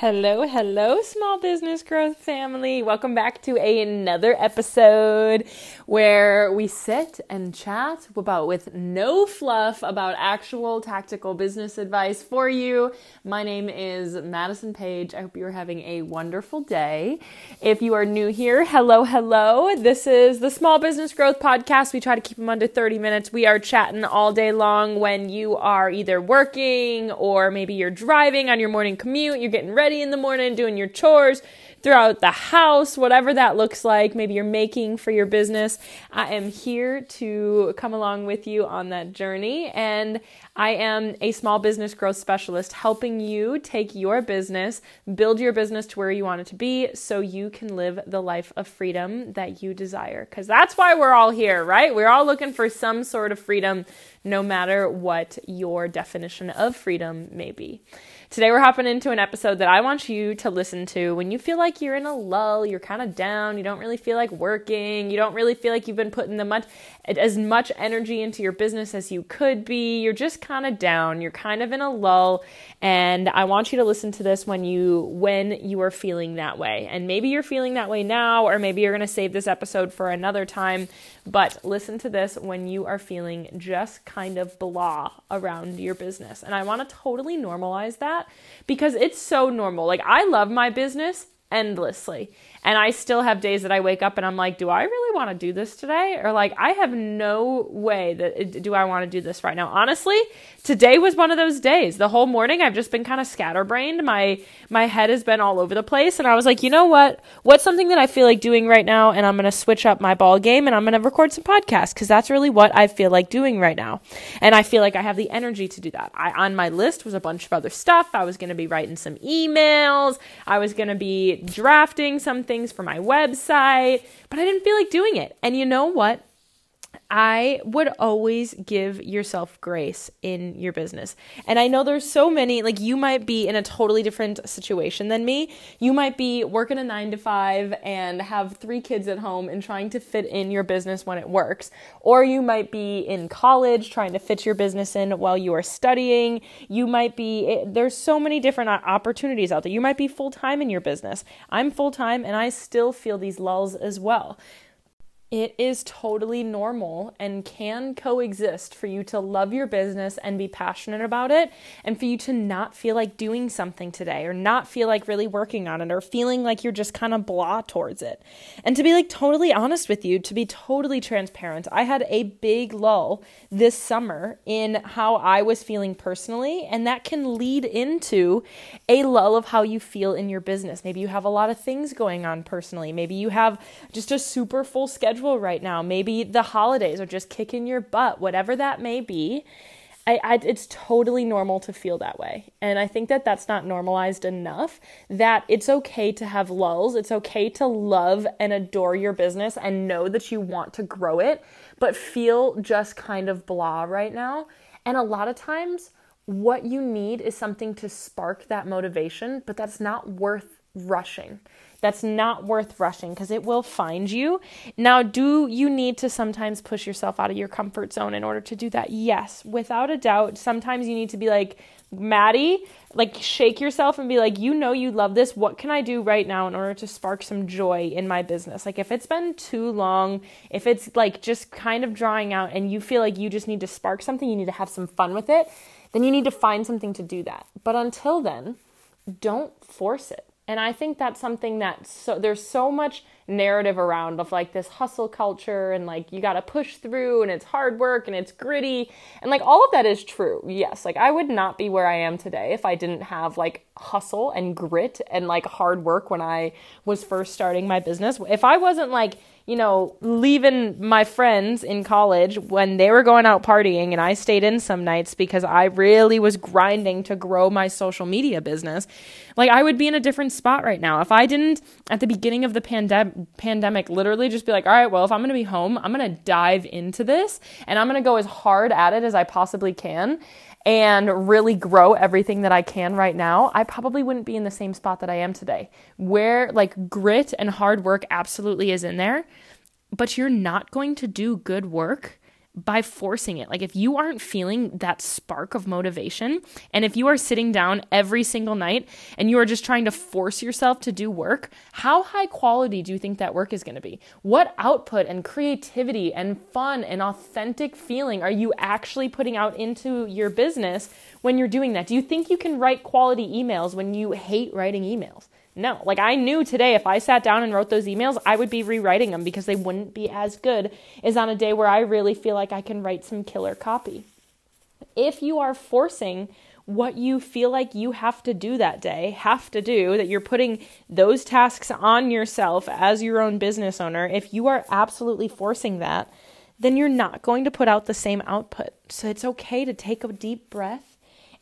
Hello, hello, small business growth family. Welcome back to another episode where we sit and chat about with no fluff about actual tactical business advice for you. My name is Madison Page. I hope you are having a wonderful day. If you are new here, hello, hello. This is the Small Business Growth Podcast. We try to keep them under 30 minutes. We are chatting all day long when you are either working or maybe you're driving on your morning commute, you're getting ready ready in the morning, doing your chores throughout the house, whatever that looks like. Maybe you're making for your business. I am here to come along with you on that journey. And I am a small business growth specialist helping you take your business, build your business to where you want it to be so you can live the life of freedom that you desire. Because that's why we're all here, right? We're all looking for some sort of freedom, no matter what your definition of freedom may be. Today, we're hopping into an episode that I want you to listen to. When you feel like you're in a lull, you're kind of down, you don't really feel like working, you don't really feel like you've been putting the much as much energy into your business as you could be. You're just kind of down, you're kind of in a lull, and I want you to listen to this when you when you are feeling that way. And maybe you're feeling that way now or maybe you're going to save this episode for another time, but listen to this when you are feeling just kind of blah around your business. And I want to totally normalize that because it's so normal. Like I love my business endlessly. And I still have days that I wake up and I'm like, do I really want to do this today? Or like, I have no way that uh, do I want to do this right now. Honestly, today was one of those days. The whole morning I've just been kind of scatterbrained. My my head has been all over the place and I was like, "You know what? What's something that I feel like doing right now and I'm going to switch up my ball game and I'm going to record some podcasts cuz that's really what I feel like doing right now." And I feel like I have the energy to do that. I on my list was a bunch of other stuff. I was going to be writing some emails. I was going to be drafting something things for my website, but I didn't feel like doing it. And you know what? I would always give yourself grace in your business. And I know there's so many, like you might be in a totally different situation than me. You might be working a nine to five and have three kids at home and trying to fit in your business when it works. Or you might be in college trying to fit your business in while you are studying. You might be, eh, there's so many different opportunities out there. You might be full time in your business. I'm full time and I still feel these lulls as well it is totally normal and can coexist for you to love your business and be passionate about it, and for you to not feel like doing something today, or not feel like really working on it, or feeling like you're just kind of blah towards it. And to be like totally honest with you, to be totally transparent, I had a big lull this summer in how I was feeling personally, and that can lead into a lull of how you feel in your business. Maybe you have a lot of things going on personally, maybe you have just a super full schedule right now. Maybe the holidays are just kicking your butt, whatever that may be. I, I, it's totally normal to feel that way. And I think that that's not normalized enough that it's okay to have lulls. It's okay to love and adore your business and know that you want to grow it, but feel just kind of blah right now. And a lot of times, what you need is something to spark that motivation, but that's not worth rushing that's not worth rushing because it will find you. Now, do you need to sometimes push yourself out of your comfort zone in order to do that? Yes, without a doubt. Sometimes you need to be like, Maddie, like shake yourself and be like, you know, you love this. What can I do right now in order to spark some joy in my business? Like, if it's been too long, if it's like just kind of drawing out and you feel like you just need to spark something, you need to have some fun with it, then you need to find something to do that. But until then, don't force it. And I think that's something that so there's so much narrative around of like this hustle culture and like you got to push through and it's hard work and it's gritty and like all of that is true. Yes, like I would not be where I am today if I didn't have like hustle and grit and like hard work when I was first starting my business. If I wasn't like you know, leaving my friends in college when they were going out partying and I stayed in some nights because I really was grinding to grow my social media business. Like I would be in a different spot right now. If I didn't at the beginning of the pandem- pandemic literally just be like, "All right, well, if I'm going to be home, I'm going to dive into this and I'm going to go as hard at it as I possibly can." and really grow everything that I can right now, I probably wouldn't be in the same spot that I am today. Where like grit and hard work absolutely is in there, but you're not going to do good work by forcing it. Like if you aren't feeling that spark of motivation, and if you are sitting down every single night and you are just trying to force yourself to do work, how high quality do you think that work is going to be? What output and creativity and fun and authentic feeling are you actually putting out into your business when you're doing that? Do you think you can write quality emails when you hate writing emails? No, like I knew today if I sat down and wrote those emails, I would be rewriting them because they wouldn't be as good as on a day where I really feel like I can write some killer copy. If you are forcing what you feel like you have to do that day, have to do, that you're putting those tasks on yourself as your own business owner, if you are absolutely forcing that, then you're not going to put out the same output. So it's okay to take a deep breath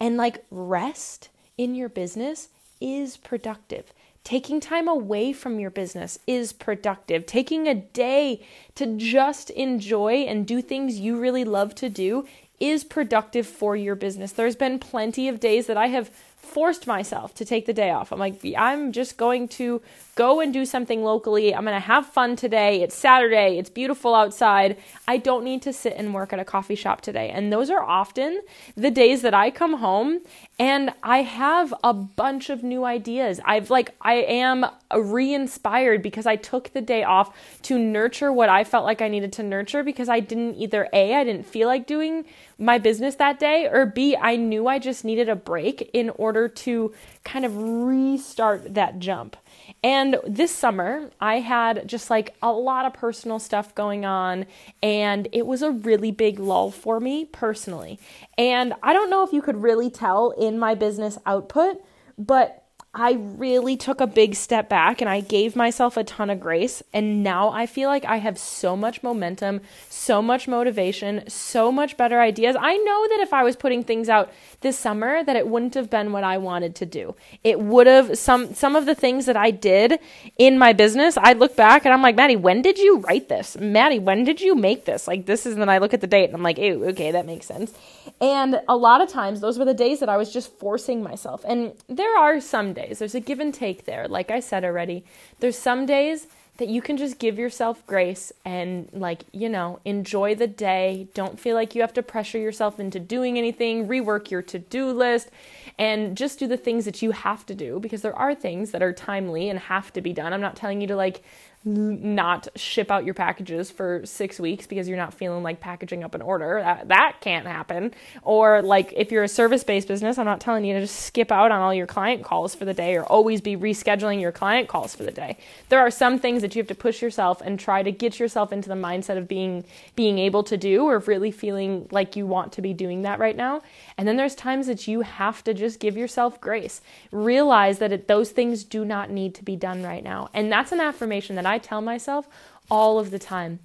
and like rest in your business is productive. Taking time away from your business is productive. Taking a day to just enjoy and do things you really love to do is productive for your business. There's been plenty of days that I have forced myself to take the day off. I'm like, I'm just going to go and do something locally. I'm going to have fun today. It's Saturday. It's beautiful outside. I don't need to sit and work at a coffee shop today. And those are often the days that I come home and I have a bunch of new ideas. I've like, I am re inspired because I took the day off to nurture what I felt like I needed to nurture because I didn't either A, I didn't feel like doing my business that day, or B, I knew I just needed a break in order to kind of restart that jump. And this summer, I had just like a lot of personal stuff going on, and it was a really big lull for me personally. And I don't know if you could really tell in my business output, but I really took a big step back and I gave myself a ton of grace. And now I feel like I have so much momentum, so much motivation, so much better ideas. I know that if I was putting things out this summer, that it wouldn't have been what I wanted to do. It would have some some of the things that I did in my business. I look back and I'm like, Maddie, when did you write this? Maddie, when did you make this? Like this is, and then I look at the date and I'm like, ew, okay, that makes sense. And a lot of times, those were the days that I was just forcing myself. And there are some days, there's a give and take there. Like I said already, there's some days that you can just give yourself grace and, like, you know, enjoy the day. Don't feel like you have to pressure yourself into doing anything, rework your to do list, and just do the things that you have to do because there are things that are timely and have to be done. I'm not telling you to, like, not ship out your packages for six weeks because you're not feeling like packaging up an order. That, that can't happen. Or, like, if you're a service based business, I'm not telling you to just skip out on all your client calls for the day or always be rescheduling your client calls for the day. There are some things that you have to push yourself and try to get yourself into the mindset of being being able to do or really feeling like you want to be doing that right now. And then there's times that you have to just give yourself grace. Realize that it, those things do not need to be done right now. And that's an affirmation that I tell myself all of the time.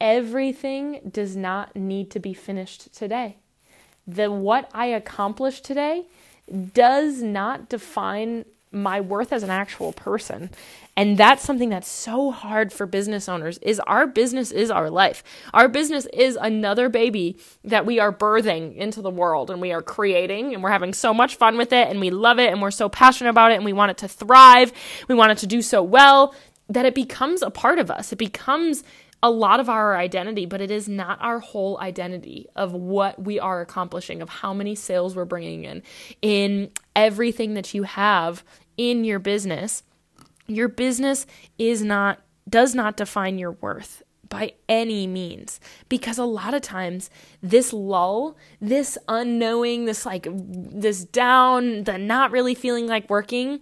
Everything does not need to be finished today. The what I accomplished today does not define my worth as an actual person and that's something that's so hard for business owners is our business is our life our business is another baby that we are birthing into the world and we are creating and we're having so much fun with it and we love it and we're so passionate about it and we want it to thrive we want it to do so well that it becomes a part of us it becomes a lot of our identity, but it is not our whole identity of what we are accomplishing, of how many sales we're bringing in, in everything that you have in your business. Your business is not does not define your worth by any means because a lot of times this lull this unknowing this like this down the not really feeling like working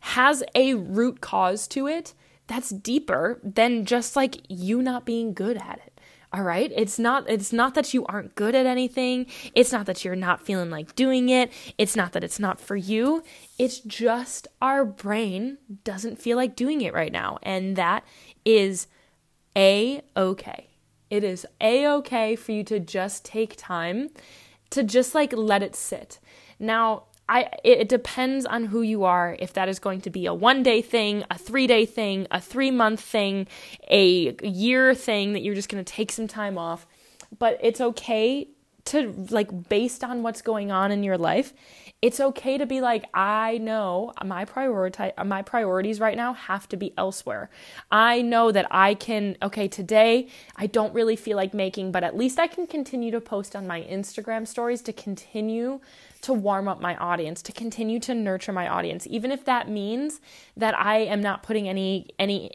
has a root cause to it that's deeper than just like you not being good at it all right? It's not it's not that you aren't good at anything. It's not that you're not feeling like doing it. It's not that it's not for you. It's just our brain doesn't feel like doing it right now and that is a okay it is a okay for you to just take time to just like let it sit. Now I it depends on who you are if that is going to be a one day thing, a three day thing, a three month thing, a year thing that you're just going to take some time off. But it's okay to like based on what's going on in your life, It's okay to be like, I know my priority my priorities right now have to be elsewhere. I know that I can, okay, today I don't really feel like making, but at least I can continue to post on my Instagram stories to continue to warm up my audience, to continue to nurture my audience, even if that means that I am not putting any any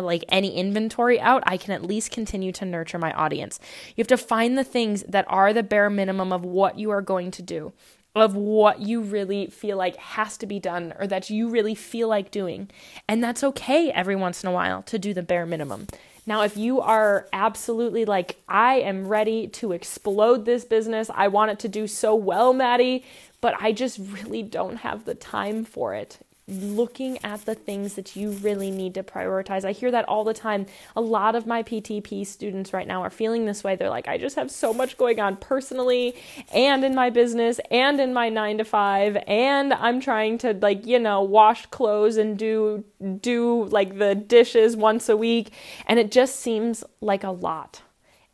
like any inventory out, I can at least continue to nurture my audience. You have to find the things that are the bare minimum of what you are going to do of what you really feel like has to be done or that you really feel like doing. And that's okay every once in a while to do the bare minimum. Now, if you are absolutely like, I am ready to explode this business, I want it to do so well, Maddie, but I just really don't have the time for it looking at the things that you really need to prioritize. I hear that all the time. A lot of my PTP students right now are feeling this way. They're like, I just have so much going on personally and in my business and in my 9 to 5 and I'm trying to like, you know, wash clothes and do do like the dishes once a week and it just seems like a lot.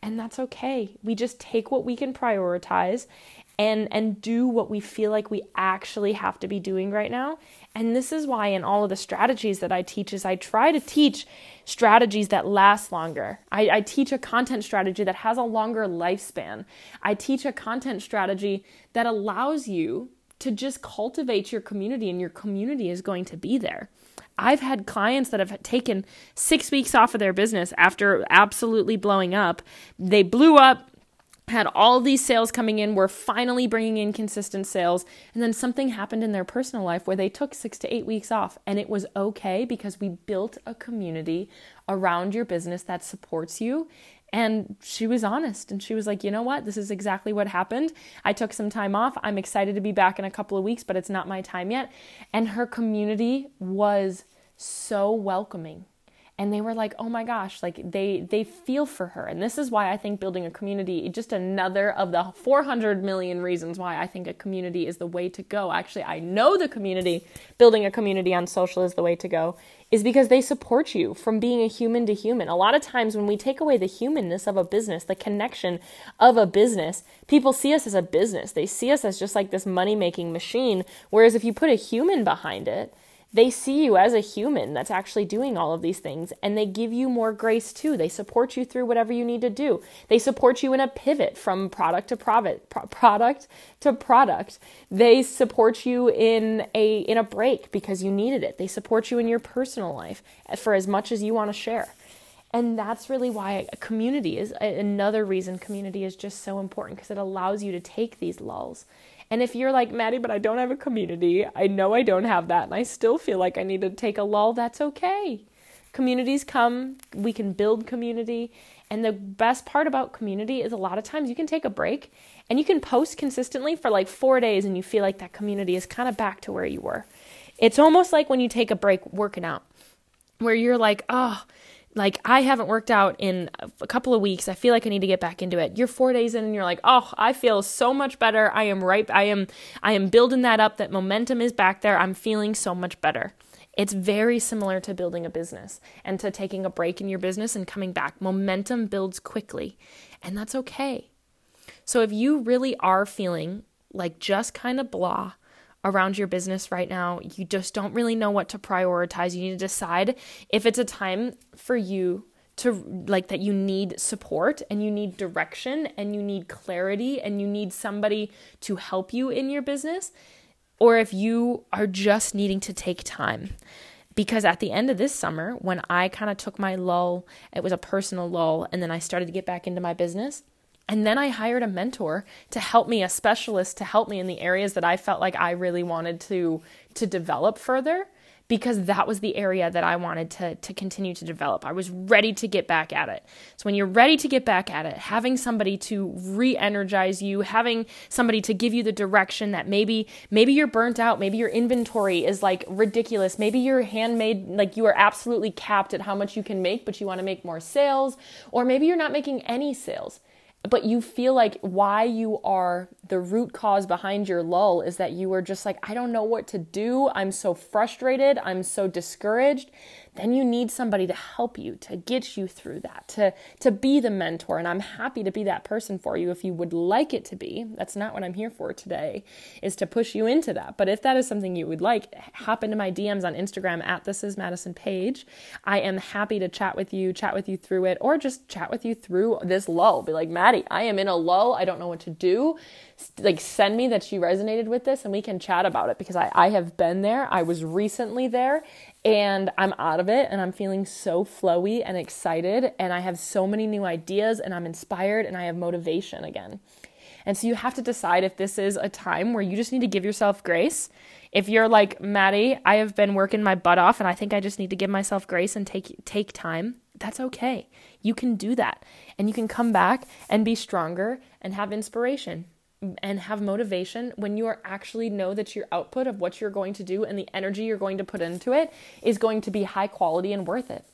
And that's okay. We just take what we can prioritize and and do what we feel like we actually have to be doing right now and this is why in all of the strategies that I teach is I try to teach strategies that last longer. I, I, teach a content strategy that has a longer lifespan. I teach a content strategy that allows you to just cultivate your community and your community is going to be there. I've had clients that have taken six weeks off of their business after absolutely blowing up. They blew up, had all these sales coming in, were finally bringing in consistent sales, and then something happened in their personal life where they took six to eight weeks off. And it was okay because we built a community around your business that supports you. And she was honest and she was like, you know what? This is exactly what happened. I took some time off. I'm excited to be back in a couple of weeks, but it's not my time yet. And her community was so welcoming and they were like oh my gosh like they they feel for her. And this is why i think building a community just another of the 400 million reasons why i think a community is the way to go. Actually i know the community building a community on social is the way to go is because they support you from being a human to human. A lot of times when we take away the humanness of a business the connection of a business people see us as a business. They see us as just like this money making machine. Whereas if you put a human behind it they see you as a human that's actually doing all of these things and they give you more grace too. They support you through whatever you need to do. They support you in a pivot from product to profit, pro- product to product. They support you in a in a break because you needed it. They support you in your personal life for as much as you want to share. And that's really why community is another reason community is just so important because it allows you to take these lulls and if you're like, Maddie, but I don't have a community, I know I don't have that, and I still feel like I need to take a lull, that's okay. Communities come, we can build community. And the best part about community is a lot of times you can take a break and you can post consistently for like four days and you feel like that community is kind of back to where you were. It's almost like when you take a break working out, where you're like, oh, like I haven't worked out in a couple of weeks. I feel like I need to get back into it. You're 4 days in and you're like, "Oh, I feel so much better. I am right I am I am building that up that momentum is back there. I'm feeling so much better." It's very similar to building a business and to taking a break in your business and coming back. Momentum builds quickly, and that's okay. So if you really are feeling like just kind of blah, around your business right now, you just don't really know what to prioritize. You need to decide if it's a time for you to like that you need support and you need direction and you need clarity and you need somebody to help you in your business or if you are just needing to take time because at the end of this summer when I kind of took my lull it was a personal lull and then I started to get back into my business and then I hired a mentor to help me, a specialist to help me in the areas that I felt like I really wanted to to develop further because that was the area that I wanted to to continue to develop. I was ready to get back at it. So when you're ready to get back at it, having somebody to re-energize you, having somebody to give you the direction that maybe maybe you're burnt out, maybe your inventory is like ridiculous, maybe you're handmade like you are absolutely capped at how much you can make, but you want to make more sales, or maybe you're not making any sales but you feel like why you are the root cause behind your lull is that you are just like, I don't know what to do. I'm so frustrated. I'm so discouraged then you need somebody to help you to get you through that to to be the mentor. And i'm happy to be that person for you if you would like it to be. That's not what i'm here for today is to push you into that. But if that is something you would like hop into my dms on instagram at this is madison page. I am happy to chat with you chat with you through it or just chat with you through this lull. Be like maddie i am in a lull. I don't know what to do. Like send me that you resonated with this and we can chat about it. Because I, I have been there. I was recently there and I'm out of it and I'm feeling so flowy and excited and I have so many new ideas and I'm inspired and I have motivation again. And so you have to decide if this is a time where you just need to give yourself grace. If you're like Maddie, I have been working my butt off and I think I just need to give myself grace and take take time. That's okay. You can do that. And you can come back and be stronger and have inspiration and have motivation when you are actually know that your output of what you're going to do and the energy you're going to put into it is going to be high quality and worth it.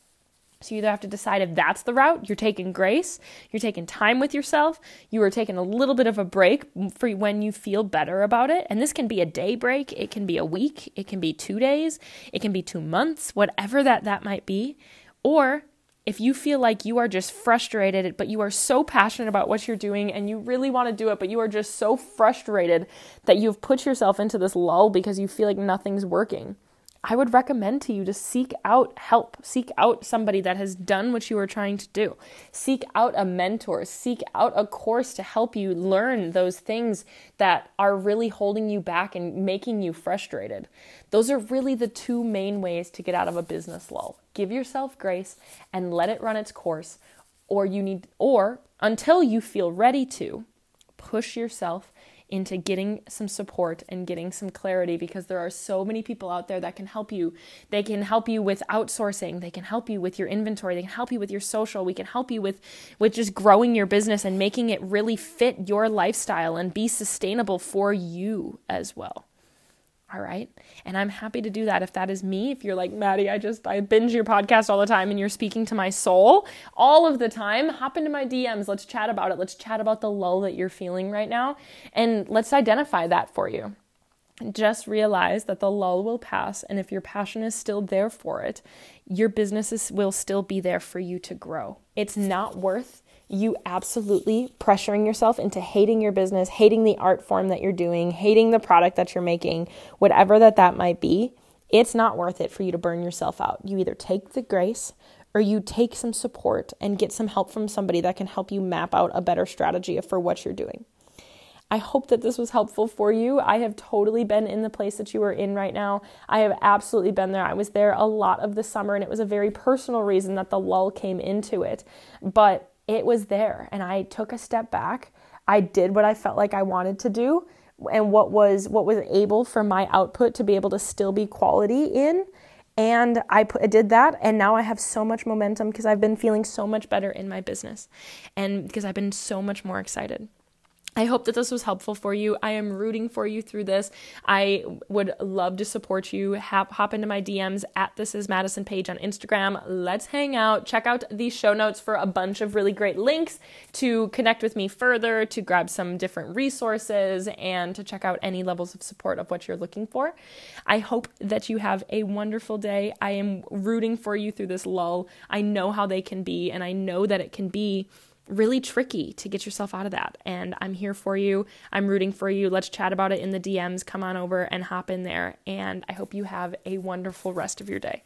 So you either have to decide if that's the route, you're taking grace, you're taking time with yourself, you are taking a little bit of a break for when you feel better about it. And this can be a day break, it can be a week, it can be 2 days, it can be 2 months, whatever that that might be. Or if you feel like you are just frustrated, but you are so passionate about what you're doing and you really want to do it, but you are just so frustrated that you've put yourself into this lull because you feel like nothing's working, I would recommend to you to seek out help. Seek out somebody that has done what you are trying to do. Seek out a mentor. Seek out a course to help you learn those things that are really holding you back and making you frustrated. Those are really the two main ways to get out of a business lull. Give yourself grace and let it run its course, or you need or until you feel ready to push yourself into getting some support and getting some clarity because there are so many people out there that can help you. They can help you with outsourcing, they can help you with your inventory, they can help you with your social, we can help you with with just growing your business and making it really fit your lifestyle and be sustainable for you as well. All right. And I'm happy to do that if that is me. If you're like, Maddie, I just, I binge your podcast all the time and you're speaking to my soul all of the time, hop into my DMs. Let's chat about it. Let's chat about the lull that you're feeling right now and let's identify that for you. Just realize that the lull will pass. And if your passion is still there for it, your businesses will still be there for you to grow. It's not worth you absolutely pressuring yourself into hating your business, hating the art form that you're doing, hating the product that you're making, whatever that that might be, it's not worth it for you to burn yourself out. You either take the grace or you take some support and get some help from somebody that can help you map out a better strategy for what you're doing. I hope that this was helpful for you. I have totally been in the place that you are in right now. I have absolutely been there. I was there a lot of the summer, and it was a very personal reason that the lull came into it. But it was there and I took a step back. I did what I felt like I wanted to do and what was what was able for my output to be able to still be quality in and I, put, I did that and now i have so much momentum because i've been feeling so much better in my business and because i've been so much more excited I hope that this was helpful for you. I am rooting for you through this. I would love to support you. Hop, hop into my DMs at this is Madison page on Instagram. Let's hang out. Check out the show notes for a bunch of really great links to connect with me further, to grab some different resources, and to check out any levels of support of what you're looking for. I hope that you have a wonderful day. I am rooting for you through this lull. I know how they can be, and I know that it can be really tricky to get yourself out of that. And I'm here for you. I'm rooting for you. Let's chat about it in the DMs. Come on over and hop in there. And I hope you have a wonderful rest of your day.